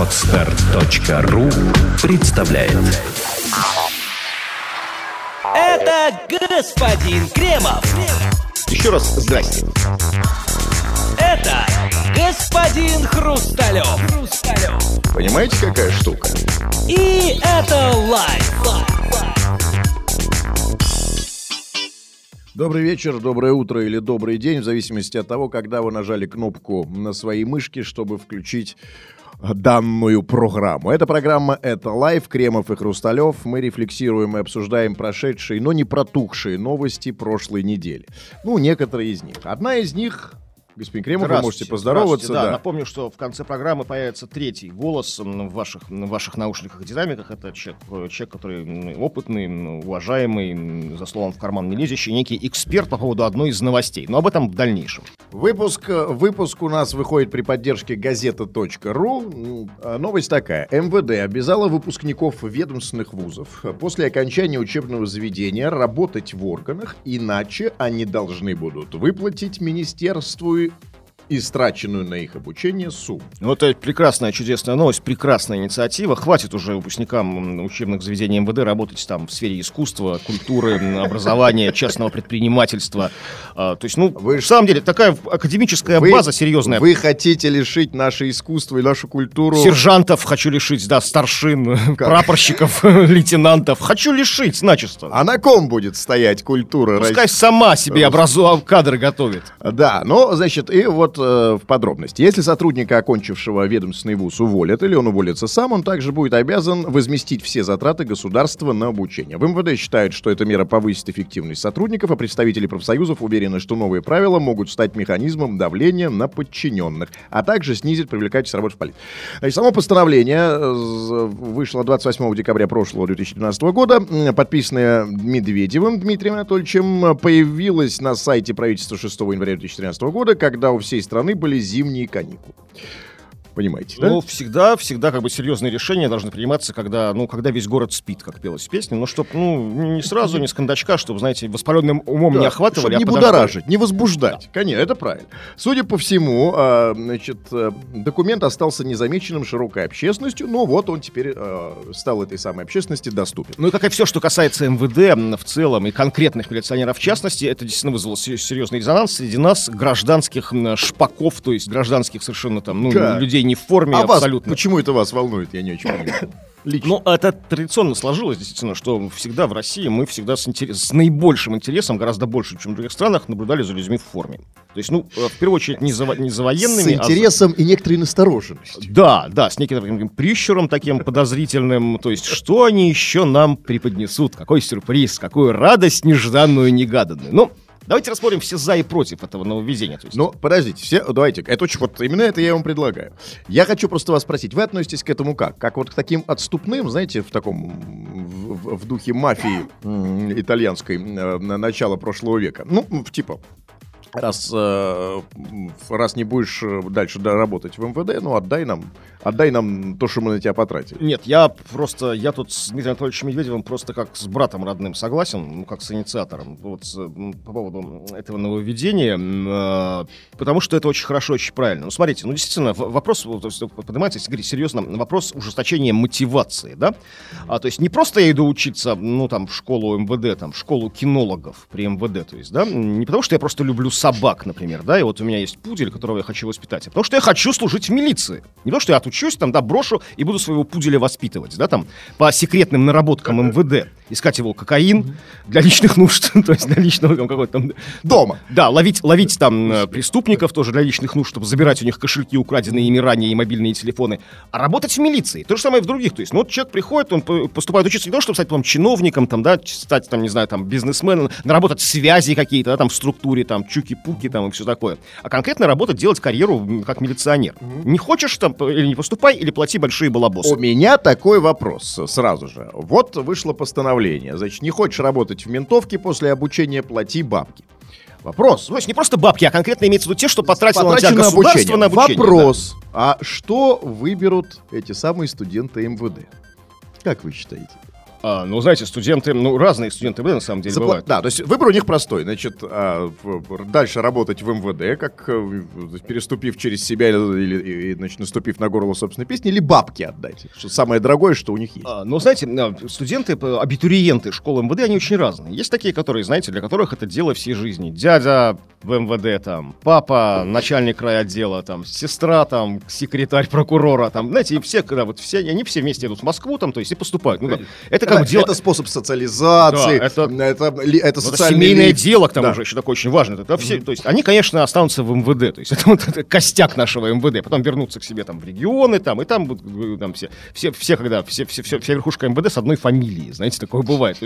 Отстар.ру представляет Это господин Кремов. Еще раз здрасте. Это господин Хрусталев. Хрусталев. Понимаете, какая штука? И это лайф. Добрый вечер, доброе утро или добрый день, в зависимости от того, когда вы нажали кнопку на своей мышке, чтобы включить данную программу. Эта программа — это live Кремов и Хрусталев. Мы рефлексируем и обсуждаем прошедшие, но не протухшие новости прошлой недели. Ну, некоторые из них. Одна из них Господин Кремов, вы можете поздороваться. Да. Да. напомню, что в конце программы появится третий голос в ваших, в ваших наушниках и динамиках. Это человек, э, человек, который опытный, уважаемый, за словом в карман не лезущий, некий эксперт по поводу одной из новостей. Но об этом в дальнейшем. Выпуск, э, выпуск у нас выходит при поддержке газета.ру. А Новость такая. МВД обязала выпускников ведомственных вузов после окончания учебного заведения работать в органах, иначе они должны будут выплатить министерству истраченную на их обучение сумму. Ну, это прекрасная, чудесная новость, прекрасная инициатива. Хватит уже выпускникам учебных заведений МВД работать там в сфере искусства, культуры, образования, частного предпринимательства. А, то есть, ну, Вы в самом деле, такая академическая Вы- база серьезная. Вы хотите лишить наше искусство и нашу культуру... Сержантов хочу лишить, да, старшин, прапорщиков, лейтенантов. Хочу лишить начисто. А на ком будет стоять культура Пускай сама себе образу кадры готовит. Да, но, значит, и вот э, в подробности. Если сотрудника, окончившего ведомственный вуз, уволят или он уволится сам, он также будет обязан возместить все затраты государства на обучение. В МВД считают, что эта мера повысит эффективность сотрудников, а представители профсоюзов уверены, что новые правила могут стать механизмом давления на подчиненных, а также снизить привлекательность работы в. Значит, само постановление э, вышло 28 декабря прошлого 2012 года, подписанное Медведевым Дмитрием Анатольевичем, э, появилось на сайте правительства 6 января 2013 года, когда у всей страны были зимние каникулы. Понимаете, да? Ну, всегда, всегда как бы серьезные решения должны приниматься, когда, ну, когда весь город спит, как пелось в песне. Но чтоб, ну, не сразу, не с кондачка, чтобы, знаете, воспаленным умом не Да, охватывали, чтоб не а подождали. будоражить, не возбуждать. Конечно, это правильно. Судя по всему, а, значит, э, документ остался незамеченным широкой общественностью, но вот он теперь э, стал этой самой общественности доступен. Ну и как и все, что касается МВД в целом и конкретных милиционеров в частности, это действительно вызвало се- серьезный резонанс среди нас, гражданских шпаков, то есть гражданских совершенно там, ну, Да. людей не в форме а вас, абсолютно. почему это вас волнует, я не очень понимаю. Лично. Ну, это традиционно сложилось, действительно, что всегда в России мы всегда с, интерес- с наибольшим интересом, гораздо больше, чем в других странах, наблюдали за людьми в форме. То есть, ну, э, в первую очередь, не за, не за военными, С а за- интересом и некоторой настороженностью. Да, да, с неким таким прищуром таким подозрительным. То есть, что они еще нам преподнесут? Какой сюрприз, какую радость нежданную, негаданную. Ну, давайте рассмотрим все за и против этого нововведения. Ну, подождите, все, давайте, это очень, вот именно это я вам предлагаю. Я хочу просто вас спросить, вы относитесь к этому как? Как вот к таким отступным, знаете, в таком, в, в- духе мафии итальянской э, на начала прошлого века? Ну, типа, раз, э, раз не будешь э, дальше да, работать в МВД, ну, отдай нам, отдай нам то, что мы на тебя потратили. Нет, я просто, я тут с Дмитрием Анатольевичем Медведевым просто как с братом родным согласен, ну, как с инициатором, вот, по поводу этого нововведения, э, потому что это очень хорошо, очень правильно. Ну, смотрите, ну, действительно, вопрос, поднимается, если говорить серьезно, вопрос ужесточения мотивации, да? А, то есть не просто я иду учиться, ну, там, в школу МВД, там, в школу кинологов при МВД, то есть, да, не потому что я просто люблю собак, например, да, и вот у меня есть пудель, которого я хочу воспитать, а потому что я хочу служить в милиции. Не то, что я отучусь, там, да, брошу и буду своего пуделя воспитывать, да, там, по секретным наработкам МВД. Искать его кокаин для личных нужд, то есть для личного там, какой-то там... Дома. Да, ловить, ловить там э, преступников тоже для личных нужд, чтобы забирать у них кошельки, украденные ими ранее, и мобильные телефоны. А работать в милиции. То же самое и в других. То есть, ну, вот человек приходит, он по- поступает учиться не то, чтобы стать потом чиновником, там, да, стать, там, не знаю, там, бизнесменом, наработать связи какие-то, да, там, в структуре, там, чуки-пуки, там, и все такое. А конкретно работать, делать карьеру как милиционер. Не хочешь там, п- или не поступай, или плати большие балабосы. У меня такой вопрос э, сразу же. Вот вышло постановление. Значит, не хочешь работать в ментовке после обучения, плати бабки. Вопрос. Ну, есть не просто бабки, а конкретно имеется в виду те, что потратило на тебя государство на обучение. да. Вопрос. А что выберут эти самые студенты МВД? Как вы считаете? А, ну, знаете, студенты, ну, разные студенты, МВД, на самом деле, Запла- бывают. Да, то есть выбор у них простой. Значит, а, дальше работать в МВД, как э, переступив через себя или, или, и, значит, наступив на горло собственной песни, или бабки отдать. Что самое дорогое, что у них есть. А, Ну, знаете, а, студенты, абитуриенты школы МВД, они очень разные. Есть такие, которые, знаете, для которых это дело всей жизни. Дядя в МВД, там, папа, начальник райотдела, там, сестра, там, секретарь прокурора, там, знаете, и все, когда вот все, они все вместе идут в Москву, там, то есть, и поступают. Ну, да. Это как бы это, дело... это способ социализации, Да, это- это, это Ну, это семейное дело, к тому Да. же, еще такое очень важное. Это все, то есть они, конечно, останутся в МВД, то есть это вот это костяк нашего МВД, потом вернутся к себе там в регионы, там, и там э, там все, все, все когда, все, все, все, вся верхушка МВД с одной фамилией, знаете, такое бывает.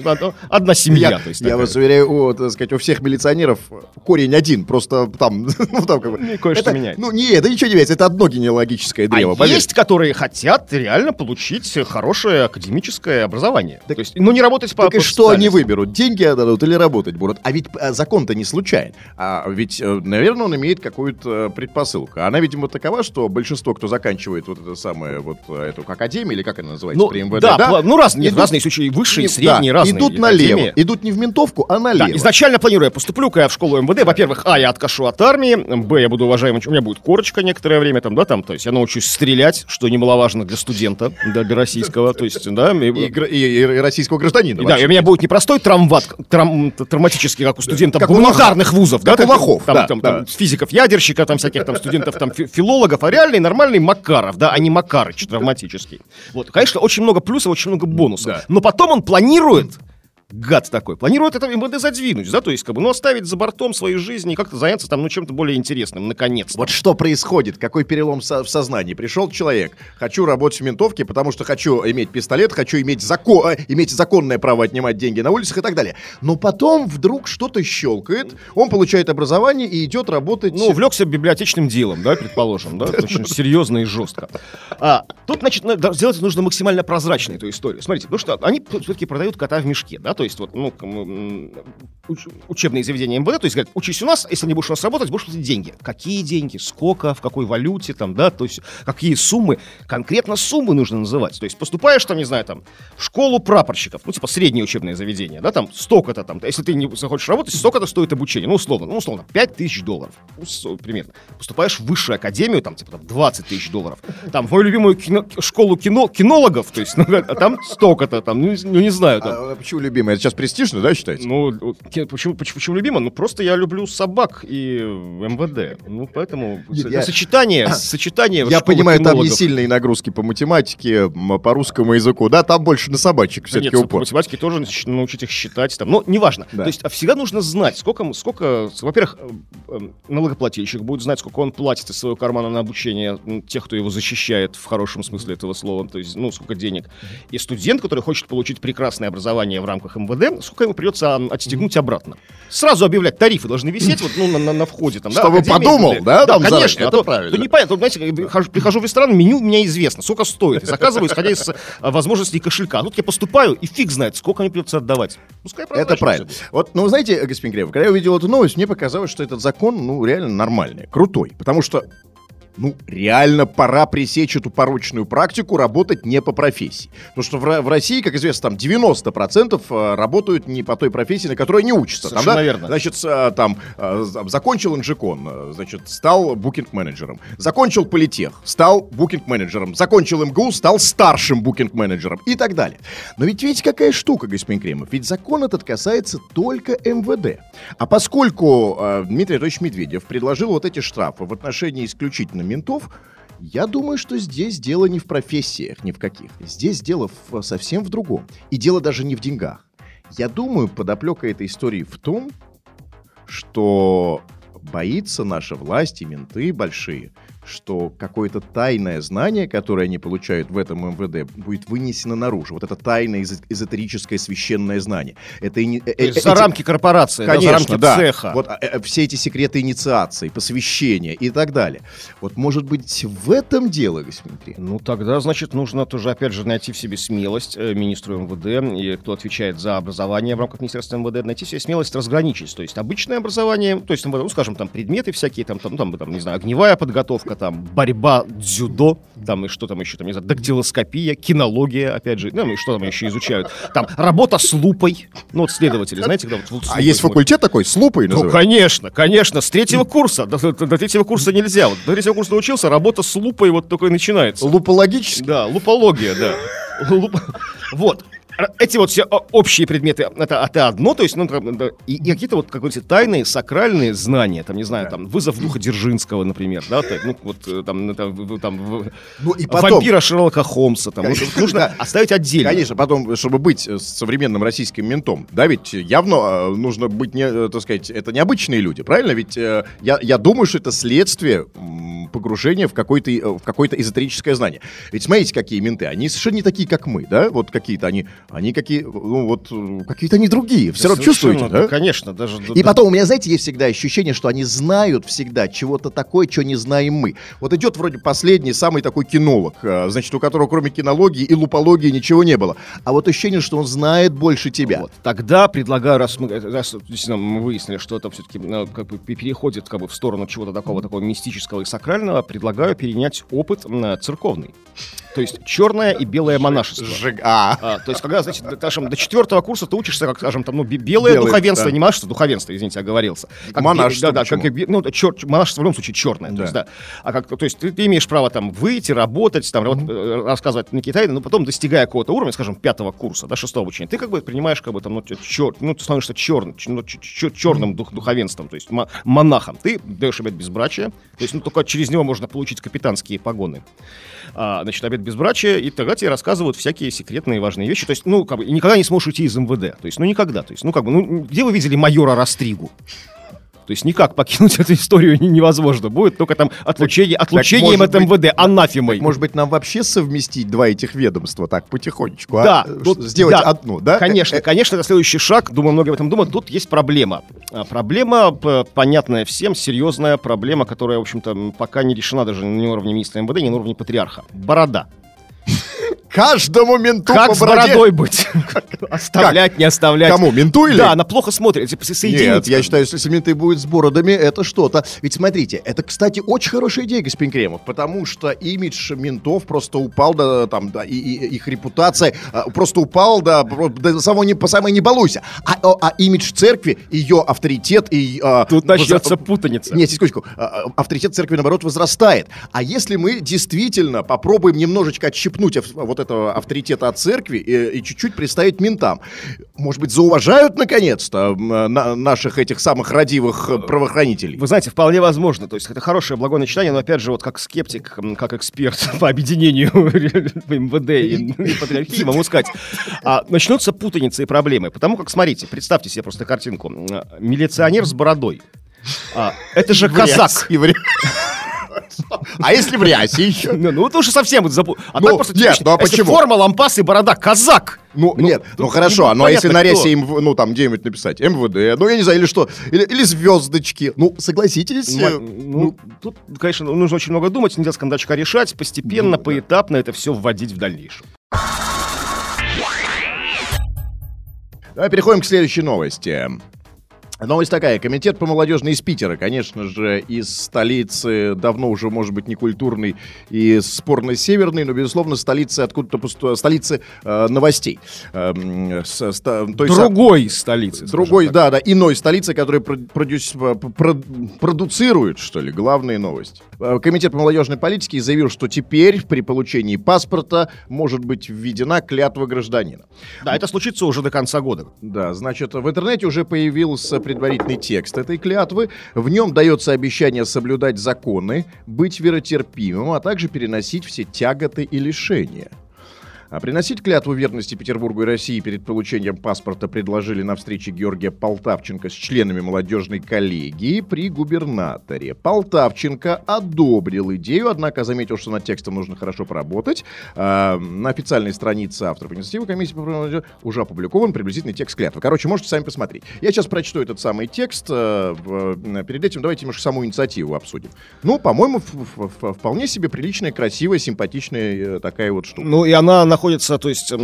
Одна, семья, Я, то есть я такая. вас уверяю, у, так сказать, у всех милиционеров корень один, просто там, ну, там как бы... Ну, кое-что меняется. Ну, не, это ничего не меняется, это одно генеалогическое А древо, поверьте. есть, которые хотят реально получить хорошее академическое образование. То есть, ну, не работать по Так и что они выберут? Деньги отдадут или работать будут? А ведь э, закон-то не случайен. А ведь, э, наверное, он имеет какую-то э, предпосылку. Она, видимо, такова, что большинство, кто заканчивает вот это самое, вот эту академию, или как она называется Ну, при МВД, да, пла- ну, раз, нет, идут- разные случаи, и высшие, и средние, да, разные. Идут налево. академии. Идут не в ментовку, а Да, налево. изначально планирую, я поступлю-ка я в школу МВД. Во-первых, а, я откашу от армии, б, я буду уважаемым, у меня будет корочка некоторое время там, да, там, то есть я научусь стрелять, что немаловажно для студента, да, для российского, то есть, да, и- И, и- и- российского гражданина. и да, и у меня будет не простой травмат, трам- травматический, как у студентов Как у гуманитарных вузов, да, как у лохов, там, да, там, да. там физиков-ядерщика, там всяких там студентов, там фи- филологов, а реальный нормальный Макаров, да, а не Макарыч травматический. Вот, конечно, очень много плюсов, очень много бонусов. Да. Но потом он планирует гад такой, планирует это МВД задвинуть, да, то есть, как бы, ну, оставить за бортом своей жизни и как-то заняться там, ну, чем-то более интересным, наконец-то. Вот что происходит, какой перелом со- в сознании. Пришел человек, хочу работать в ментовке, потому что хочу иметь пистолет, хочу иметь, закон, э, иметь законное право отнимать деньги на улицах и так далее. Но потом вдруг что-то щелкает, он получает образование и идет работать... Ну, увлекся библиотечным делом, да, предположим, да, очень серьезно и жестко. А, тут, значит, сделать нужно максимально прозрачной эту историю. Смотрите, потому что они все-таки продают кота в мешке, да, то есть вот, ну, учебные заведения МВД, то есть говорят, учись у нас, если не будешь у нас работать, будешь платить деньги. Какие деньги, сколько, в какой валюте, там, да, то есть какие суммы, конкретно суммы нужно называть. То есть поступаешь там, не знаю, там, в школу прапорщиков, ну, типа среднее учебное заведение, да, там, столько-то там, если ты не захочешь работать, столько-то стоит обучение, ну, условно, ну, условно, 5 тысяч долларов, ну, примерно. Поступаешь в высшую академию, там, типа, там, 20 тысяч долларов. Там, в мою любимую кино- школу кино, кинологов, то есть, ну, а там столько-то, там, ну, не- ну, знаю, там. А, почему любимый? Это сейчас престижно, да, считаете? Ну, почему, почему, почему любимо? Ну, просто я люблю собак и МВД. Ну, поэтому Нет, я- сочетание, сочетание Я понимаю, там не сильные нагрузки по математике, по русскому языку, да, там больше на собачек все-таки нет, по упор. математике тоже научить их считать. Там. Но неважно. Да. То есть а всегда нужно знать, сколько, сколько во-первых, э, налогоплательщик будет знать, сколько он платит из своего кармана на обучение тех, кто его защищает в хорошем смысле этого слова, то есть, ну, сколько денег. И студент, который хочет получить прекрасное образование в рамках МВД, сколько ему придется отстегнуть обратно. Сразу объявлять, тарифы должны висеть вот, ну, на, на- на входе. Там, да, Чтобы Академии подумал, МВД. да, там конечно. а это то- правильно. то непонятно, вот, знаете, я прихожу, в ресторан, меню у меня известно, сколько стоит. И заказываю, исходя из а, возможностей кошелька. А тут я поступаю, и фиг знает, сколько мне придется отдавать. Пускай Это прозрачно правильно. Вот, ну, вы знаете, господин Кремов, когда я увидел эту новость, мне показалось, что этот закон, ну, реально нормальный, крутой. Потому что, ну, реально пора пресечь эту порочную практику работать не по профессии. Потому что в, в России, как известно, там 90% э, работают не по той профессии, на которой они учатся. Там, Совершенно да, верно. Значит, э, там, э, з- закончил инжекон, значит, стал букинг-менеджером. Закончил политех, стал букинг-менеджером. Закончил МГУ, стал старшим букинг-менеджером и так далее. Но ведь видите, какая штука, господин Кремов. Ведь закон этот касается только МВД. А поскольку э, Дмитрий Анатольевич Медведев предложил вот эти штрафы в отношении исключительно ментов, я думаю, что здесь дело не в профессиях, ни в каких. Здесь дело в- совсем в другом. И дело даже не в деньгах. Я думаю, подоплека этой истории в том, что боится наша власть и менты большие, что какое-то тайное знание, которое они получают в этом МВД, будет вынесено наружу. Вот это тайное эзо- эзотерическое священное знание. Это и не- э, То есть э, за эти- рамки корпорации, да, Конечно, за рамки да. цеха. Вот э, э, все эти секреты инициации, посвящения и так далее. Вот, может быть, в этом дело, господин Кремов? Ну, тогда, значит, нужно тоже, опять же, найти в себе смелость э, министру МВД, и кто отвечает за образование в рамках Министерства МВД, найти в себе смелость разграничить. То есть обычное образование, то есть, ну, скажем, там предметы всякие, там, там, ну, там, там, не знаю, огневая подготовка, много там борьба, дзюдо, там и что там еще, там, не знаю, дактилоскопия, кинология, опять же, ну и что там еще изучают. Там работа с лупой, ну вот следователи, знаете, когда вот А есть факультет такой, с лупой Ну, конечно, конечно, с третьего курса. До, до- третьего курса нельзя. Вот до третьего курса научился, работа с лупой вот только и начинается. Лупологический? Да, лупология, да. Вот. Р- Эти вот все о- общие предметы, это, это одно, то есть, ну, там, и, и какие-то вот, как говорится, тайные, сакральные знания, там, не знаю, там, вызов духа Дзержинского, например, да, так, ну, вот, э, там, там, в- Ну и потом... вампира Шерлока Холмса, там, вот Конечно, нужно да. оставить отдельно. Конечно, потом, чтобы быть э, современным российским ментом, да, ведь явно э, нужно быть, не, так сказать, это необычные люди, правильно? Ведь я, я думаю, что это следствие погружения в какое-то э, в какое-то эзотерическое знание. Ведь смотрите, какие менты, они совершенно не такие, как мы, да, вот какие-то они, они какие, ну вот, какие-то они другие, все равно чувствуете, да? Конечно, даже... И потом у меня, знаете, есть всегда ощущение, что они знают всегда чего-то такое, что не знаем мы. Вот идет вроде последний, самый такой кинолог, э, значит, у которого кроме кинологии и лупологии ничего не было. А вот ощущение, что он знает больше тебя. Вот. Тогда предлагаю, раз мы, раз, действительно, мы выяснили, что это все-таки как бы пе- переходит как бы, в сторону чего-то такого, такого мистического и сакрального, предлагаю перенять опыт церковный. То есть черное и белое монашество. Жиг- А, А, то есть, когда, значит, до, скажем, до четвертого курса ты учишься, как, скажем, там, ну, бе- белое, Белое, духовенство, да. не монашество, духовенство, извините, оговорился. Как Монашество Да, да, почему? как, ну, чер, монашество в любом случае черное. То Да. есть, да. А как, то есть, ты, ты имеешь право там выйти, работать, там, э, рассказывать на Китае, но потом, достигая какого-то уровня, скажем, пятого курса, да, шестого обучения, ты как бы принимаешь, как бы, там, ну, чер, ну ты становишься черным, черным дух, духовенством, то есть, мо- монахом. Ты даешь обет безбрачия, то есть, ну, только через него можно получить капитанские погоны а, значит, обед безбрачия, и тогда тебе рассказывают всякие секретные важные вещи. То есть, ну, как бы, никогда не сможешь уйти из МВД. То есть, ну, никогда. То есть, ну, как бы, ну, где вы видели майора Растригу? То есть никак покинуть эту историю не- невозможно. Будет только там отлучение, отлучением может от быть- МВД, анафемой. может быть, нам вообще совместить два этих ведомства так потихонечку, а? Да, Э, тут- Сделать да, одну, да? Конечно, Э, э, конечно, это следующий шаг. Думаю, многие об этом думают. Тут есть проблема. А, Проблема, понятная всем, серьезная проблема, которая, в общем-то, пока не решена даже не на уровне министра МВД, не на уровне патриарха. Борода. Каждому менту как с бородой быть? Оставлять, не оставлять. Кому, менту или? Да, она плохо смотрит. Типа. Нет, я считаю, если менты будут с бородами, это что-то. Ведь смотрите, это, кстати, очень хорошая идея, господин Кремов, потому что имидж ментов просто упал, да, там, да, и, и- их репутация а, просто упал, да, про- до самого не, по самой не балуйся. А, а- а имидж церкви, ее авторитет и... а, Тут начнется путаница. Нет, секундочку. А, а, Авторитет церкви, наоборот, возрастает. А если мы действительно попробуем немножечко отщипнуть вот этого авторитета от церкви и, и чуть-чуть представить ментам, может быть, зауважают, наконец-то, на- наших этих самых радивых э, правоохранителей? Вы знаете, вполне возможно. То есть это хорошее благое начинание, но опять же, вот как скептик, как эксперт по объединению МВД и, и патриархии, могу сказать, а, начнутся путаницы и проблемы. Потому как, смотрите, представьте себе просто картинку. Милиционер с бородой. А, это же казак. И А если в рясе еще? Ну, ну, это уже совсем будет запу... А Ну, так просто нет, ну а почему? форма, лампас и борода, казак. Ну, нет, ну хорошо, не- ну а если на рясе, им, ну там где-нибудь написать, МВД, ну я не знаю, или что, или, звездочки, ну согласитесь, э, Ну, ну, тут, конечно, нужно очень много думать, нельзя с кондачка решать, постепенно, поэтапно это все вводить в дальнейшем. Давай переходим к следующей новости. Новость такая. Комитет по молодежной из Питера, конечно же, из столицы, давно уже, может быть, не культурной и спорно-северной, но, безусловно, столицы откуда-то пусто- столицы э, новостей. Эм, с- ста- той са- Другой столицы. скажем Другой, да, да, иной столицы, которая про- продюс- про- продуцирует, что ли, главные новости. Э, Комитет по молодежной политике заявил, что теперь при получении паспорта может быть введена клятва гражданина. Да, это случится уже до конца года. Да, значит, в интернете уже появился предварительный текст этой клятвы. В нем дается обещание соблюдать законы, быть веротерпимым, а также переносить все тяготы и лишения. А приносить клятву верности Петербургу и России перед получением паспорта предложили на встрече Георгия Полтавченко с членами молодежной коллегии при губернаторе. Полтавченко одобрил идею, однако заметил, что над текстом нужно хорошо поработать. А, на официальной странице авторов инициативы комиссии по правам уже опубликован приблизительный текст клятвы. Короче, можете сами посмотреть. Я сейчас прочту этот самый текст. э, в- перед этим давайте немножко саму инициативу обсудим. Ну, по-моему, вполне себе приличная, красивая, симпатичная э, такая вот штука. Ну, и она находится находится, то есть, в,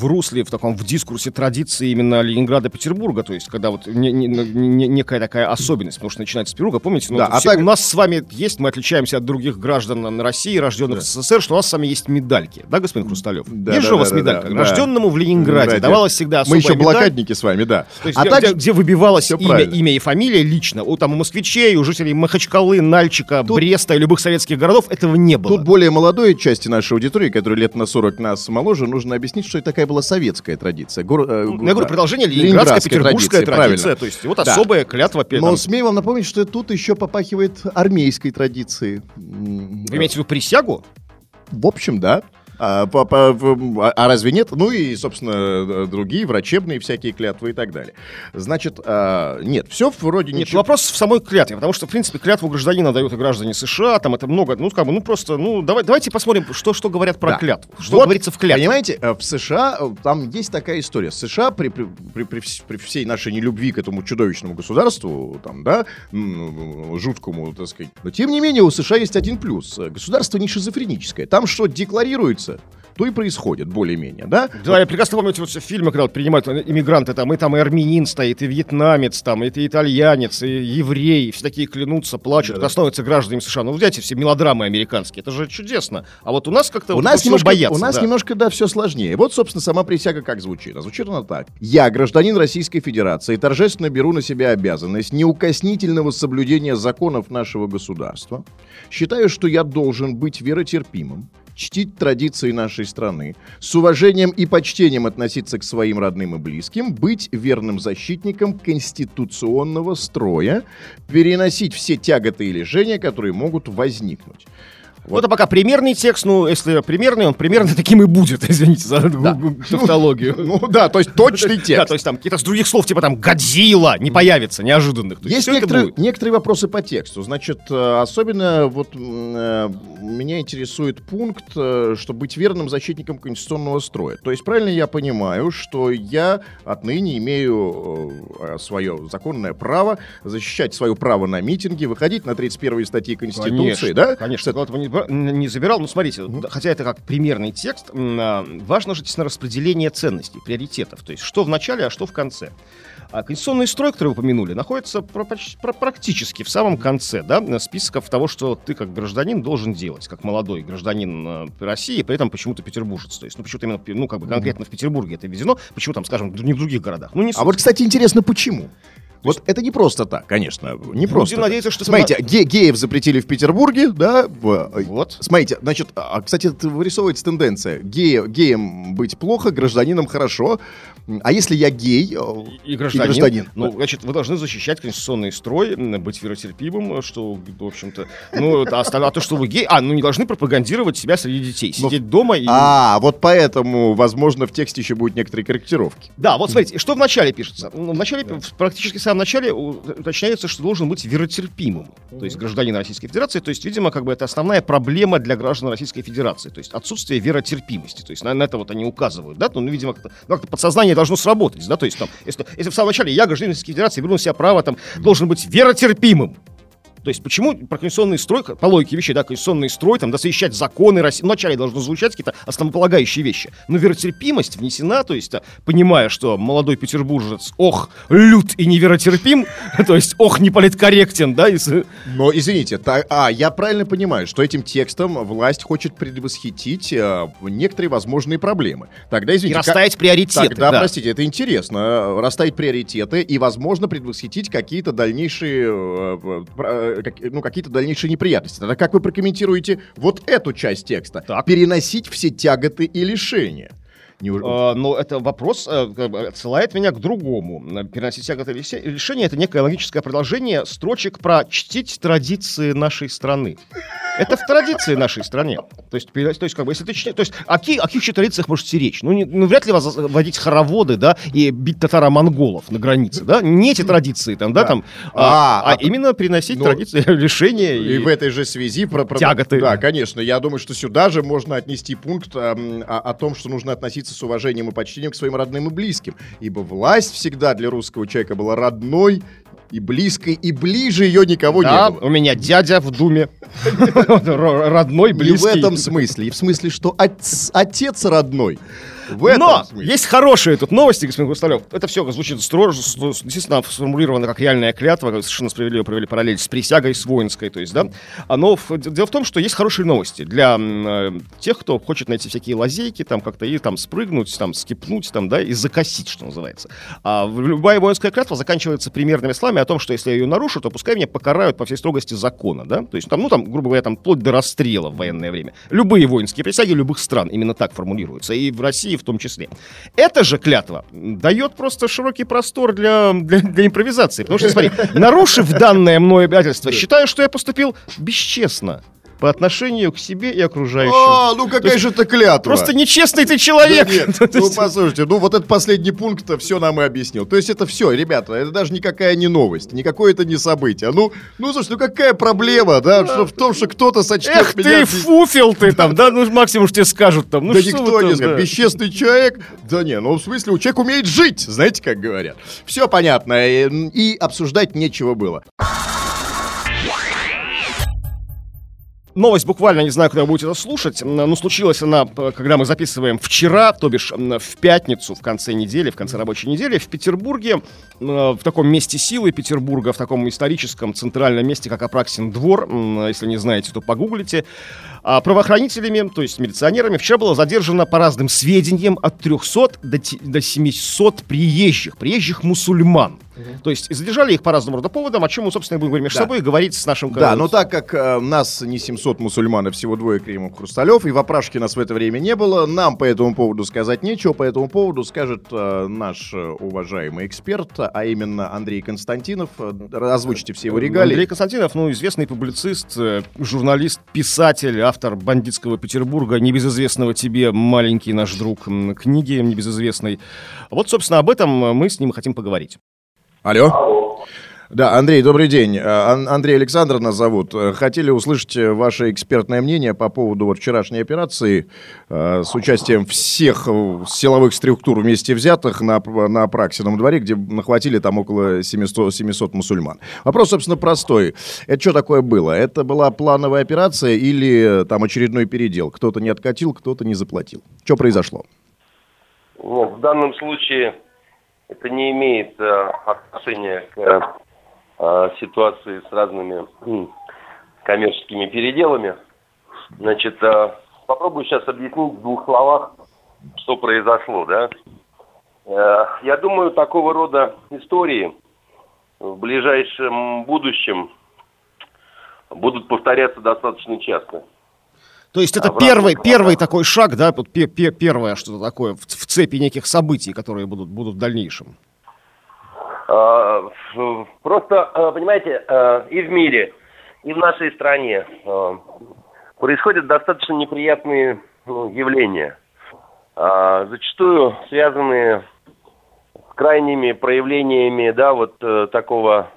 в русле, в таком, в дискурсе традиции именно Ленинграда, Петербурга, то есть, когда вот не- не- не- некая такая особенность, потому что начинается с Петербурга, помните, ну, Да, а все- так- у нас с вами есть, мы отличаемся от других граждан на России, рожденных в СССР, что у нас с вами есть медальки, да, господин Хрусталев? Да, есть да, же у вас да, да, медалька? да. Рожденному в Ленинграде Ленинграде. давалась всегда Мы особая еще медаль. блокадники с вами, да. То есть, а где, также- где- где выбивалось имя, правильно. имя и фамилия лично. У, там, у москвичей, у жителей Махачкалы, Нальчика, Бреста и любых советских городов этого не было. Тут более молодой части нашей аудитории, которая лет на 40 нас моложе, нужно объяснить, что это такая была советская традиция. Гор- э, Ну, я говорю, продолжение ленинградская, петербургская традиции, традиция. То есть вот Да. особая клятва перед Но там, смею вам напомнить, что тут еще попахивает армейской традицией. М, Вы имеете в виду присягу? В общем, да. А, по- по- в- а- а разве нет? Ну и, собственно, другие врачебные всякие клятвы и так далее. Значит, а, нет, все вроде Нет, ничего. вопрос в самой клятве, потому что, в принципе, клятву гражданина дают и граждане США, там это много, ну, как бы, ну, просто, ну, давай, давайте посмотрим, что, что говорят про Да. клятву. Что Вот, говорится в клятве. Понимаете, э, в США э, там есть такая история. США при, при, при- при при всей нашей нелюбви к этому чудовищному государству, там, да, жуткому, так сказать. Но тем не менее у США есть один плюс. Государство не шизофреническое. Там что декларируется, то и происходит, более-менее, да? Да, я прекрасно помню эти вот все фильмы, когда вот принимают иммигранты, там, и там и армянин стоит, и вьетнамец, там, и итальянец, и еврей, и все такие клянутся, плачут, Да-да. становятся гражданами США. Ну, взять все мелодрамы американские, это же чудесно. А вот у нас как-то У вот нас, немножко, боятся. у нас да. немножко, да, все сложнее. Вот, собственно, сама присяга как звучит. А звучит она так. Я, гражданин Российской Федерации, торжественно беру на себя обязанность неукоснительного соблюдения законов нашего государства. Считаю, что я должен быть веротерпимым, чтить традиции нашей страны, с уважением и почтением относиться к своим родным и близким, быть верным защитником конституционного строя, переносить все тяготы и лишения, которые могут возникнуть. Вот это пока примерный текст, ну, если примерный, он примерно таким и будет, извините за тавтологию. Ну да, то есть точный Да, текст. то есть там какие-то с других слов, типа там Годзилла не появится, неожиданных. То Есть это некоторые, некоторые вопросы по тексту. Значит, э, особенно вот э, меня интересует пункт, э, что быть верным защитником конституционного строя. То есть правильно я понимаю, что я отныне имею э, свое законное право защищать свое право на митинги, выходить на 31 статьи Конституции, Конечно, да? Конечно, этого не, забирал. Ну, смотрите, да, хотя это как примерный текст, а, важно же, естественно, распределение ценностей, приоритетов. То есть, что в начале, а что в конце. А конституционный строй, который вы упомянули, находится про- про- практически в самом конце да, списков того, что ты как гражданин должен делать, как молодой гражданин э, России, при этом почему-то петербуржец. То есть, ну, почему-то именно, ну, как бы конкретно в Петербурге это введено, почему там, скажем, не в других городах. Ну, не А вот, кстати, интересно, почему? Вот это не просто так, конечно, не просто. так. надеяться, что это Смотрите, ге- геев запретили в Петербурге, да? в- Вот. Смотрите, значит, а, кстати, это вырисовывается тенденция. Гея, геем быть плохо, гражданином хорошо. А если я гей э, И гражданин. гражданин. Ну, значит, вы должны защищать конституционный строй, быть веротерпимым, что, в общем-то... Ну, а, а то, что вы гей... А, ну, не должны пропагандировать себя среди детей. Ну, Сидеть дома и... А, вот поэтому, возможно, в тексте еще будут некоторые корректировки. Да, вот смотрите, что в начале пишется? Ну, в начале, в практически самом начале уточняется, что должен быть веротерпимым. То есть гражданин Российской Федерации. То есть, видимо, как бы это основная проблема для граждан Российской Федерации. То есть отсутствие веротерпимости. То есть на, на это вот они указывают, да? Ну, ну, видимо, как-то, ну, как-то подсознание должно сработать, да? То есть там, если, если в самом начале я, гражданин Российской Федерации, беру на себя право, там, должен быть веротерпимым. То есть почему про конституционный строй, по логике вещей, да, конституционный строй, там, досвящать законы России, вначале должны звучать какие-то основополагающие вещи. Но веротерпимость внесена, то есть, а, понимая, что молодой петербуржец, ох, лют и неверотерпим, то есть, ох, не политкорректен, да, и Но, извините, а, я правильно понимаю, что этим текстом власть хочет предвосхитить э, некоторые возможные проблемы. Тогда, и извините, как- расставить приоритеты. Тогда, да. простите, это интересно. э, Расставить приоритеты и, возможно, предвосхитить какие-то дальнейшие, ну, какие-то дальнейшие неприятности. Тогда как вы прокомментируете вот эту часть текста? Так. Переносить все тяготы и лишения. Неуж- А, но это вопрос э, отсылает меня к другому. Переносить тяготы лишения это некое логическое продолжение строчек про чтить традиции нашей страны. Это в традиции нашей стране. То есть, то есть, как бы, если ты чти- то есть, о каких, о каких еще традициях может идти речь? Ну, не- ну, вряд ли вас водить хороводы, да, и бить татаро-монголов на границе, да? Не эти традиции там, да, Да. там, А, а, а а- именно переносить ну, традиции лишения И, и, в этой же связи про, про- Тяготы. Да, конечно. Я думаю, что сюда же можно отнести пункт эм, о, о том, что нужно относиться с уважением и почтением к своим родным и близким. Ибо власть всегда для русского человека была родной и близкой, и ближе ее никого Да, не было. у меня дядя в Думе. Родной, И в близкий. этом смысле, и в смысле, что отец родной. В этом Но смысле. есть хорошие тут новости, господин Хрусталев. Это все звучит строже, действительно сформулировано как реальная клятва, как совершенно справедливо провели параллель с присягой, с воинской, то есть, да. Но дело в том, что есть хорошие новости для э, тех, кто хочет найти всякие лазейки, там как-то и там спрыгнуть, там скипнуть, там, да, и закосить, что называется. А любая воинская клятва заканчивается примерными словами о том, что если я ее нарушу, то пускай меня покарают по всей строгости закона, да. То есть там, ну там, грубо говоря, там вплоть до расстрела в военное время. Любые воинские присяги любых стран именно так формулируются, и в России в том числе. Эта же клятва дает просто широкий простор для, для, для импровизации. Потому что, смотри, нарушив данное мной обязательство, считаю, что я поступил бесчестно по отношению к себе и окружающим. А, ну какая есть же это клятва? Просто нечестный ты Да человек. нет, То ну послушайте, ну вот этот последний пункт все нам и объяснил. То есть это все, ребята, это даже никакая не новость, никакое это не событие. Ну, ну слушай, ну какая проблема, да, что в том, что кто-то сочтет Эх меня... ты, фуфел ты там, да, ну максимум тебе скажут там. Ну, да никто не скажет. да. Бесчестный человек. Да не, ну в смысле, у человека умеет жить, знаете, как говорят. Все понятно. э, И обсуждать нечего было. Новость буквально, не знаю, когда вы будете это слушать, но случилась она, когда мы записываем вчера, то бишь в пятницу, в конце недели, в конце рабочей недели, в Петербурге, в таком месте силы Петербурга, в таком историческом центральном месте, как Апраксин двор, если не знаете, то погуглите, а правоохранителями, то есть милиционерами, вчера было задержано по разным сведениям от 300 до, до 700 приезжих, приезжих мусульман. То есть задержали их по разным рода поводам, о чем мы, собственно, будем говорить между Да. собой и говорить с нашим Да, э, но так как э, нас не 700 мусульман, а всего двое Кремов Хрусталев, и в опрашке нас в это время не было, нам по этому поводу сказать нечего, по этому поводу скажет э, наш э, уважаемый эксперт, а именно Андрей Константинов. Э, Озвучите все его регалии. Андрей Константинов, ну, известный публицист, э, журналист, писатель, автор «Бандитского Петербурга», небезызвестного тебе «Маленький наш друг» книги небезызвестной. Вот, собственно, об этом мы с ним хотим поговорить. Алло. Да, Андрей, добрый день. Э, Ан- Андрей Александр нас зовут. Э, Хотели услышать э, ваше экспертное мнение по поводу вот вчерашней операции э, с участием всех силовых структур вместе взятых на, на Апраксином дворе, где нахватили там около 700, 700 мусульман. Вопрос, собственно, простой. Это что такое было? Это была плановая операция или там очередной передел? Кто-то не откатил, кто-то не заплатил. Что произошло? Ну, в данном случае это не имеет э, отношения к ситуации с разными коммерческими переделами. Значит, э, попробую сейчас объяснить в двух словах, что произошло, да. Э, я думаю, такого рода истории в ближайшем будущем будут повторяться достаточно часто. То есть это А первый, первый такой шаг, да, первое что-то такое в, в цепи неких событий, которые будут, будут в дальнейшем. В- Просто, а, понимаете, а, и в мире, и в нашей стране происходят достаточно неприятные ну, явления, зачастую связанные с крайними проявлениями, да, вот э, такого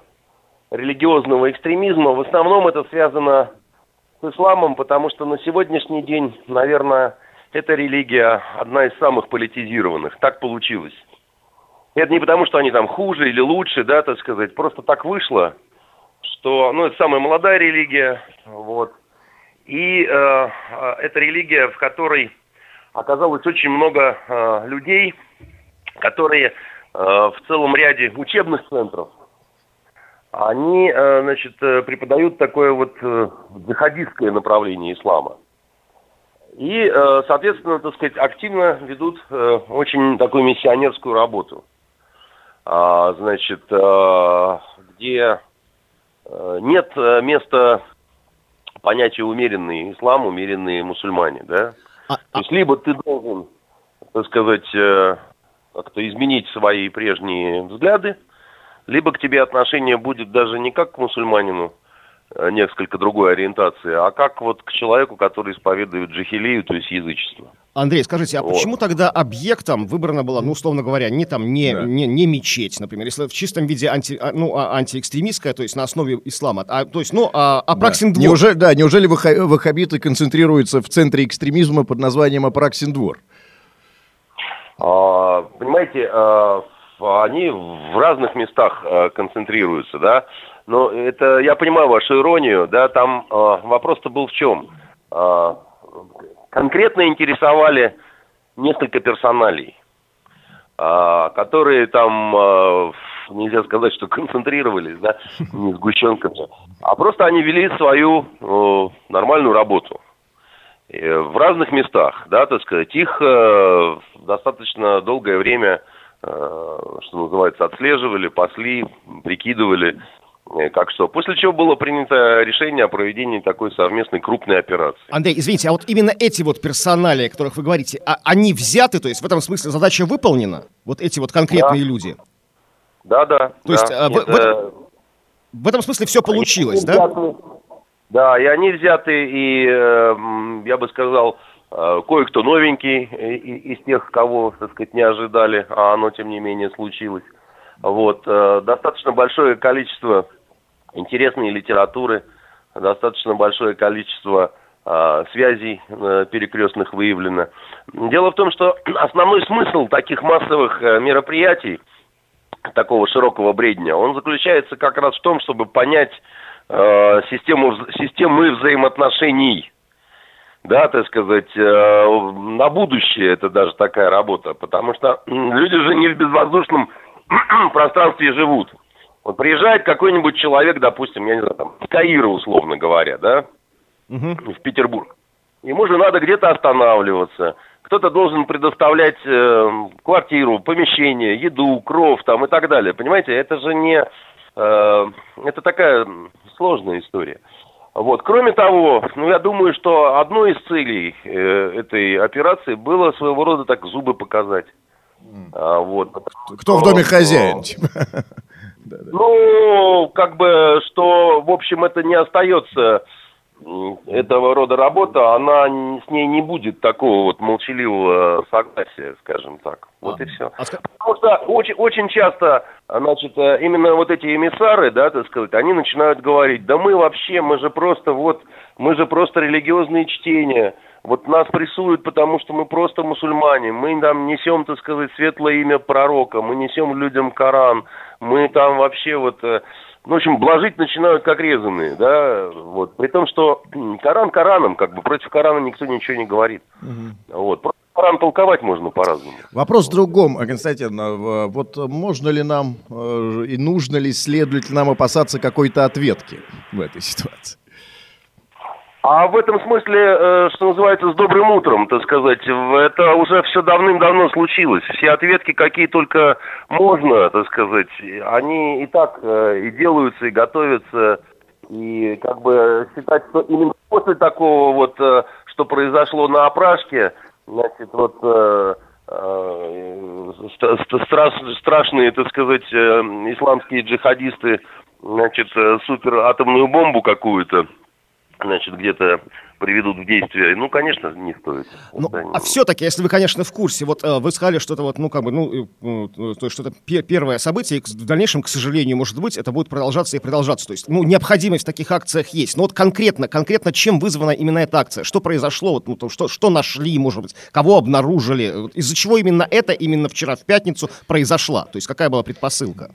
религиозного экстремизма. В основном это связано с исламом, потому что на сегодняшний день, наверное, эта религия одна из самых политизированных. Так получилось. Это не потому, что они там хуже или лучше, да, так сказать. Просто так вышло, что, ну, это самая молодая религия, вот. И э, э, это религия, в которой оказалось очень много э, людей, которые э, в целом ряде учебных центров, они, э, значит, э, преподают такое вот э, джихадистское направление ислама. И, э, соответственно, так сказать, активно ведут очень такую миссионерскую работу. А, значит, э, где э, нет э, места понятия умеренный ислам, умеренные мусульмане, да? А- То есть либо ты должен, так сказать, э, как-то изменить свои прежние взгляды, либо к тебе отношение будет даже не как к мусульманину, несколько другой ориентации, а как вот к человеку, который исповедует джихилию, то есть язычество. Андрей, скажите, а Вот. почему тогда объектом выбрана была, ну, условно говоря, не там, не, Да. не, не мечеть, например, если в чистом виде анти, а, ну, а- антиэкстремистская, то есть на основе ислама, а, то есть, ну, а, Апраксин двор. Неужели, да, неужели ваххабиты концентрируются в центре экстремизма под названием Апраксин двор? А, Понимаете, а, они в разных местах э, концентрируются, да. Но это, я понимаю вашу иронию, да, там э, вопрос-то был в чем? Э, конкретно интересовали несколько персоналей, э, которые там, э, нельзя сказать, что концентрировались, да, не сгущенками, а просто они вели свою э, нормальную работу. Э, в разных местах, да, так сказать, их э, достаточно долгое время, э, что называется, отслеживали, пасли, прикидывали, как что. После чего было принято решение о проведении такой совместной крупной операции. Андрей, извините, а вот именно эти вот персонали, о которых вы говорите, а, они взяты, то есть в этом смысле задача выполнена? Вот эти вот конкретные Да. люди? Да, да. То есть, да. а, в- в Это- В этом смысле все получилось, да? взяты- Да, и они взяты, и, э, м, я бы сказал, э, кое-кто новенький э, из тех, кого, так сказать, не ожидали, а оно, тем не менее, случилось. Вот, э, достаточно большое количество интересной литературы, достаточно большое количество э, связей э, перекрестных выявлено. Дело в том, что основной смысл таких массовых э, мероприятий, такого широкого бредня, он заключается как раз в том, чтобы понять э, систему, системы взаимоотношений. Да, так сказать, на будущее это даже такая работа, потому что люди же не в безвоздушном пространстве живут. Вот приезжает какой-нибудь человек, допустим, я не знаю, там, с Каира, условно говоря, да, в Петербург. Ему же надо где-то останавливаться. Кто-то должен предоставлять э, квартиру, помещение, еду, кров там и так далее. Понимаете, это же не... э, это такая сложная история. Вот. Кроме того, ну, я думаю, что одной из целей э, этой операции было своего рода так зубы показать. А, вот. Кто в доме хозяин? Ну, как бы, что, в общем, это не остается этого рода работа, она с ней не будет такого вот молчаливого согласия, скажем так. Вот и все. А Потому что очень, очень часто, значит, э, именно вот эти эмиссары, да, так сказать, они начинают говорить, да мы вообще, мы же просто вот, мы же просто религиозные чтения, вот нас прессуют, потому что мы просто мусульмане, мы там несем, так сказать, светлое имя пророка, мы несем людям Коран, мы там вообще вот, э, ну, в общем, блажить начинают как резаные, да, вот, при том, что Коран Кораном, как бы, против Корана никто ничего не говорит, вот, просто Коран толковать можно по-разному. Вопрос в другом, э, Константин. Вот можно ли нам э, и нужно ли, следует ли нам опасаться какой-то ответки в этой ситуации? А в этом смысле, э, что называется, с добрым утром, так сказать, это уже все давным-давно случилось. Все ответки, какие только можно, так сказать, они и так э, и делаются, и готовятся. И как бы считать, что именно после такого вот, э, что произошло на опрашке, значит, вот ст- ст- страш- страшные, так сказать, исламские джихадисты, значит, суператомную бомбу какую-то, значит, где-то приведут в действие. Ну, конечно, не стоит. Ну, а не- все-таки, если вы, конечно, в курсе, вот э, вы сказали, что это вот, ну, как бы, ну, э, э, то есть что-то пе- первое событие, и в дальнейшем, к сожалению, может быть, это будет продолжаться и продолжаться. То есть, ну, необходимость в таких акциях есть. Но вот конкретно, конкретно чем вызвана именно эта акция? Что произошло? Вот, ну, то, что, что нашли, может быть? Кого обнаружили? Из-за чего именно это именно вчера в пятницу произошла? То есть, какая была предпосылка?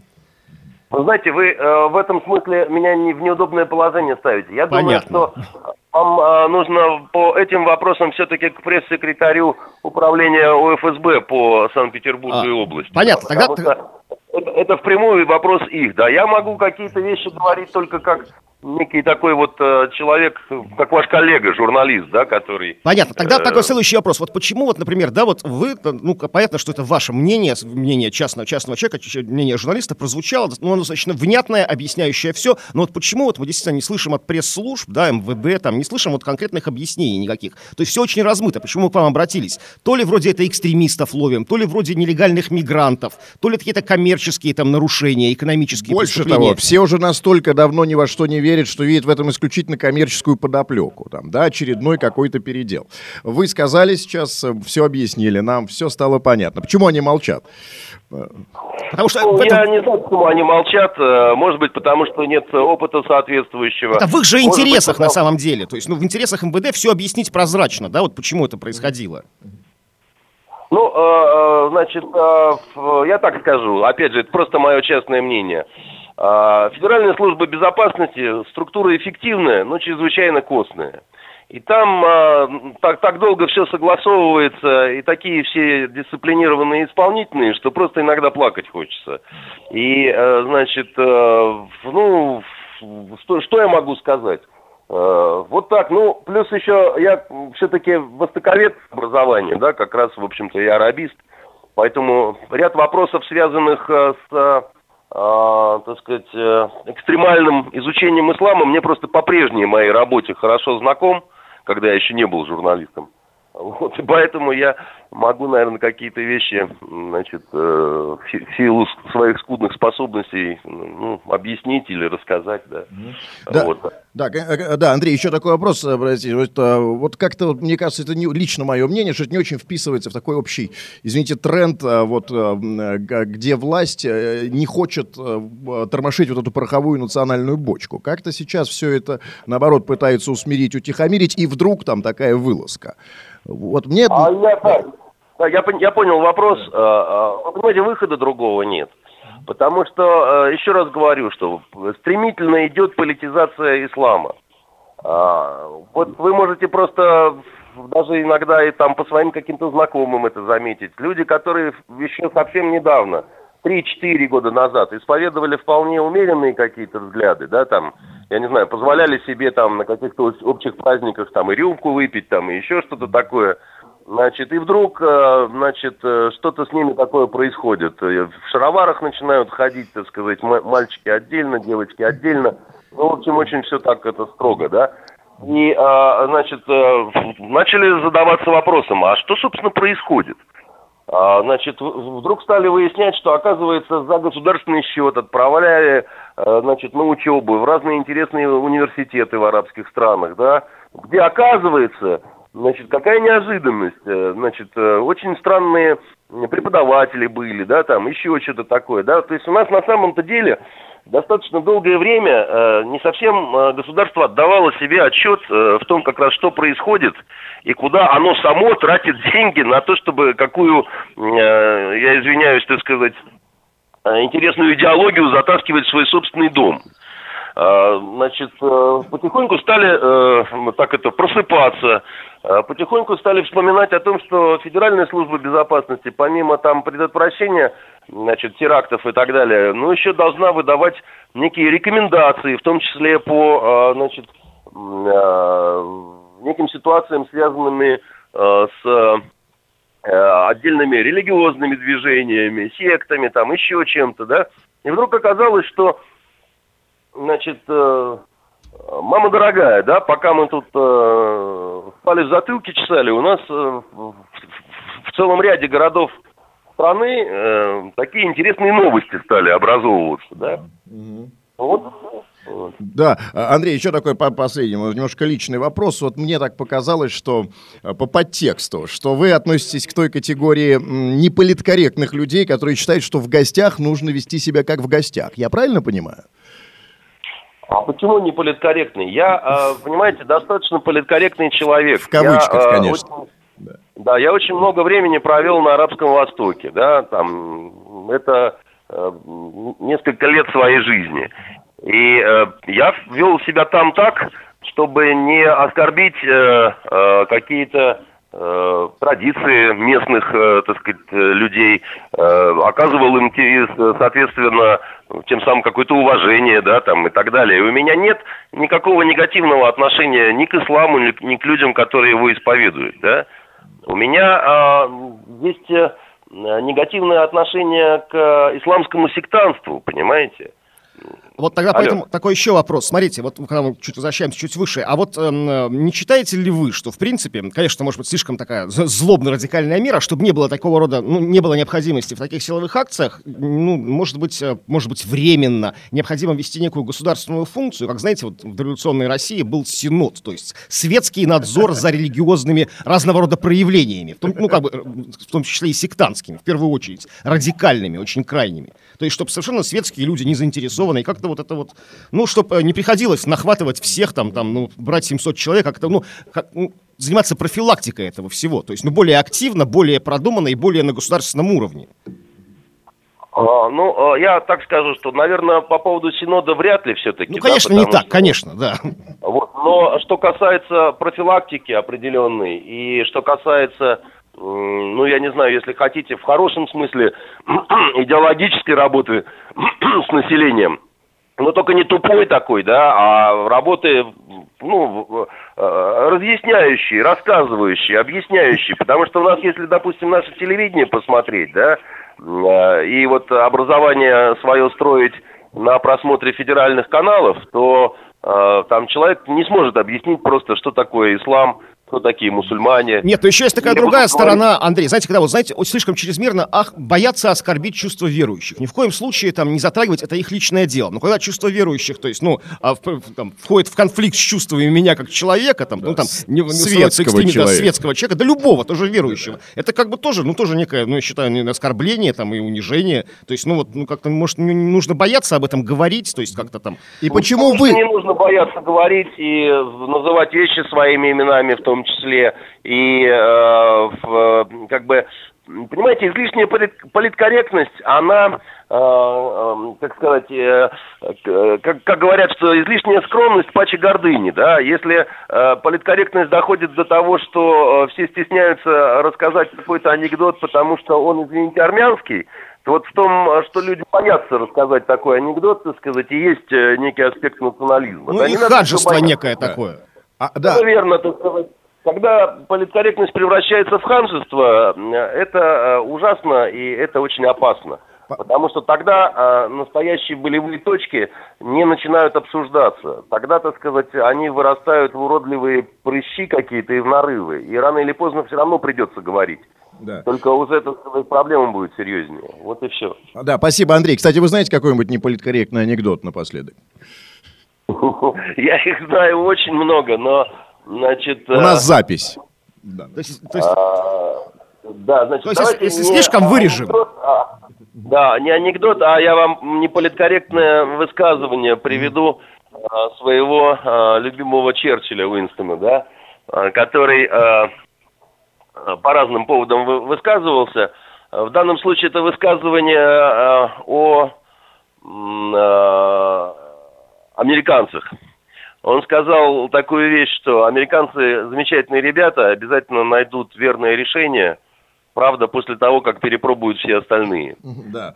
Вы знаете, вы э, в этом смысле меня не в неудобное положение ставите. Я Понятно. думаю, что вам э, нужно по этим вопросам все-таки к пресс-секретарю управления ОФСБ по Санкт-Петербургу А, и области. понятно. Тогда- что это, это впрямую вопрос их, да. Я могу какие-то вещи говорить только как некий такой вот э, человек, как ваш коллега, журналист, да, который... Понятно. Тогда э, такой следующий вопрос. Вот почему, вот, например, да, вот вы, э, ну, понятно, что это ваше мнение, мнение частного, частного человека, мнение журналиста прозвучало, ну, оно достаточно внятное, объясняющее все, но вот почему вот мы действительно не слышим от пресс-служб, да, МВД, там, не слышим вот конкретных объяснений никаких. То есть все очень размыто. Почему мы к вам обратились? То ли вроде это экстремистов ловим, то ли вроде нелегальных мигрантов, то ли какие-то коммерческие там нарушения, экономические Больше того, все уже настолько давно ни во что не верят, что видят в этом исключительно коммерческую подоплеку. Там, да, очередной какой-то передел. Вы сказали сейчас, все объяснили нам, все стало понятно. Почему они молчат? Потому что Ну, этом- Я не знаю, почему они молчат. э, Может быть, потому что нет опыта соответствующего. Это в их же Может быть, интересах на потому- самом деле. То есть, ну, в интересах МВД все объяснить прозрачно, да, вот почему это происходило. Ну, э, э, значит, э, я так скажу, опять же, это просто мое частное мнение. А, Федеральная служба безопасности структура эффективная, но чрезвычайно костная. И там а, так, так долго все согласовывается, и такие все дисциплинированные исполнительные, что просто иногда плакать хочется. И, э, значит, э, ну, что, что я могу сказать? Э, Вот так, ну, плюс еще я все-таки востоковед образования, да, как раз, в общем-то, я арабист, поэтому ряд вопросов, связанных э, с, э, так сказать, э, экстремальным изучением ислама, мне просто по прежней моей работе хорошо знаком, когда я еще не был журналистом. Вот, и поэтому я могу, наверное, какие-то вещи, значит, э, в си- в силу своих скудных способностей, ну, объяснить или рассказать, да. Да. Вот. Да, э, да, Андрей, еще такой вопрос, э, простите, вот, э, вот как-то, вот, мне кажется, это не, лично мое мнение, что это не очень вписывается в такой общий, извините, тренд, вот, где власть не хочет тормошить вот эту пороховую национальную бочку. Как-то сейчас все это, наоборот, пытаются усмирить, утихомирить, и вдруг там такая вылазка. Вот мне... А я, да, я, я понял вопрос. Вы понимаете, выхода другого нет. Потому что, э, еще раз говорю, что стремительно идет политизация ислама. А, Вот вы можете просто даже иногда и там по своим каким-то знакомым это заметить. Люди, которые еще совсем недавно, 3-4 года назад, исповедовали вполне умеренные какие-то взгляды, да, там, я не знаю, позволяли себе там на каких-то общих праздниках там и рюмку выпить, там, и еще что-то такое. Значит, и вдруг, э, значит, э, что-то с ними такое происходит. Э, В шароварах начинают ходить, так сказать, мальчики отдельно, девочки отдельно. Ну, в общем, очень все так это строго, да. И, значит, начали задаваться вопросом, а что, собственно, происходит? А, Значит, вдруг стали выяснять, что, оказывается, за государственный счет отправляли, значит, на учебу в разные интересные университеты в арабских странах, да, где, оказывается, значит, какая неожиданность, э, значит, э, очень странные преподаватели были, да, там, еще что-то такое, да, то есть у нас на самом-то деле достаточно долгое время э, не совсем государство отдавало себе отчет в том, как раз что происходит и куда оно само тратит деньги на то, чтобы какую, я извиняюсь, так сказать, интересную идеологию затаскивать в свой собственный дом. А, Значит, э, потихоньку стали э, так это просыпаться, э, потихоньку стали вспоминать о том, что Федеральная служба безопасности, помимо там предотвращения значит, терактов и так далее, ну, еще должна выдавать некие рекомендации, в том числе по, э, значит, неким ситуациям, связанными с э, отдельными религиозными движениями, сектами, там еще чем-то, да. И вдруг оказалось, что, значит, э, мама дорогая, да, пока мы тут э, спали в затылке чесали, у нас э, в, в целом ряде городов страны э, такие интересные новости стали образовываться, да. Вот. Вот. Да, А, Андрей, еще такой по последнему, немножко личный вопрос. Вот мне так показалось, что э, по подтексту, что вы относитесь к той категории неполиткорректных людей, которые считают, что в гостях нужно вести себя как в гостях. Я правильно понимаю? А почему не политкорректный? Я, э, понимаете, достаточно политкорректный человек. В кавычках, Я, э, конечно. очень- да, я очень много времени провел на Арабском Востоке, да, там, это э, несколько лет своей жизни. И э, я вел себя там так, чтобы не оскорбить э, какие-то традиции местных, э, так сказать, э, людей, э, оказывал им, э, соответственно, тем самым какое-то уважение, да, там и так далее. И у меня нет никакого негативного отношения ни к исламу, ни, к- людям, которые его исповедуют, да. У меня а, есть э, негативное отношение к э, исламскому сектантству, понимаете? Вот тогда Алло. поэтому такой еще вопрос. Смотрите, вот когда мы чуть возвращаемся чуть выше, а вот эм, э, не считаете ли вы, что в принципе, конечно, может быть слишком такая злобно-радикальная мера, чтобы не было такого рода, ну, не было необходимости в таких силовых акциях, ну, может быть, э, может быть, временно необходимо вести некую государственную функцию, как, знаете, вот в дореволюционной России был синод, то есть светский надзор за религиозными разного рода проявлениями, в том, ну, как бы, э, в том числе и сектантскими, в первую очередь, радикальными, очень крайними. То есть, чтобы совершенно светские люди не заинтересованы и как-то как-то вот это вот, ну, чтобы не приходилось нахватывать всех там, там, ну, брать 700 человек, как-то, ну, как, ну, заниматься профилактикой этого всего. То есть, ну, более активно, более продуманно и более на государственном уровне. А, ну, а, я так скажу, что, наверное, по поводу Синода вряд ли все-таки. Ну, конечно, да, не так, конечно, да. Вот, но что касается профилактики определенной, и что касается, ну, я не знаю, если хотите, в хорошем смысле идеологической работы с населением, но только не тупой такой, да, а работы, ну, э, разъясняющие, рассказывающие, объясняющие. Потому что у нас, если, допустим, наше телевидение посмотреть, да, Э, и вот образование свое строить на просмотре федеральных каналов, то э, там человек не сможет объяснить просто, что такое ислам, кто такие мусульмане. Нет, но еще есть такая другая сторона, Андрей. Знаете, когда вот, знаете, вот слишком чрезмерно ах, боятся оскорбить чувства верующих. Ни в коем случае там не затрагивать, это их личное дело. Но когда чувство верующих, то есть, ну, а, в, там, входит в конфликт с чувствами меня как человека, там, да, ну, там, не, не светского, человека. Да, светского человека, да любого, тоже верующего. Это как бы тоже, ну, тоже некое, ну, я считаю, оскорбление там и унижение. То есть, ну, вот, ну, как-то, может, не нужно бояться об этом говорить, то есть, как-то там. И ну, почему вы... Не нужно бояться говорить и называть вещи своими именами в том числе, и э, в, как бы, понимаете, излишняя политкорректность, она, э, э, как сказать, э, как, как говорят, что излишняя скромность паче гордыни, да, если э, политкорректность доходит до того, что э, все стесняются рассказать какой-то анекдот, потому что он, извините, армянский, то вот в том, что люди боятся рассказать такой анекдот, так сказать, и есть э, некий аспект национализма. Ну да, и хаджество некое такое. А, да. Верно, так сказать. Когда политкорректность превращается в ханжество, это э, ужасно и это очень опасно. Потому что тогда э, настоящие болевые точки не начинают обсуждаться. Тогда, так сказать, они вырастают в уродливые прыщи какие-то и в нарывы. И рано или поздно все равно придется говорить. Да. Только уже, сказать, проблема будет серьезнее. Вот и все. Да, спасибо, Андрей. Кстати, вы знаете какой-нибудь неполиткорректный анекдот напоследок? Я их знаю очень много, но Значит, У нас э, запись. Да, то есть, то есть... А, да, значит, то есть если слишком вырежем. А, да, не анекдот, а я вам не политкорректное высказывание приведу а, своего а, любимого Черчилля Уинстона, да, а, который а, по разным поводам высказывался. В данном случае это высказывание а, о а, американцах. Он сказал такую вещь, что американцы замечательные ребята, обязательно найдут верное решение, правда, после того, как перепробуют все остальные. Да.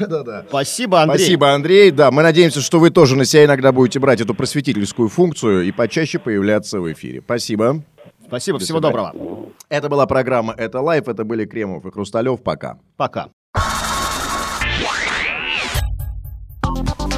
Да, да, Спасибо, Андрей. Спасибо, Андрей. Да, мы надеемся, что вы тоже на себя иногда будете брать эту просветительскую функцию и почаще появляться в эфире. Спасибо. Спасибо, До всего свидания. доброго. Это была программа «Это лайф», это были Кремов и Хрусталев. Пока. Пока.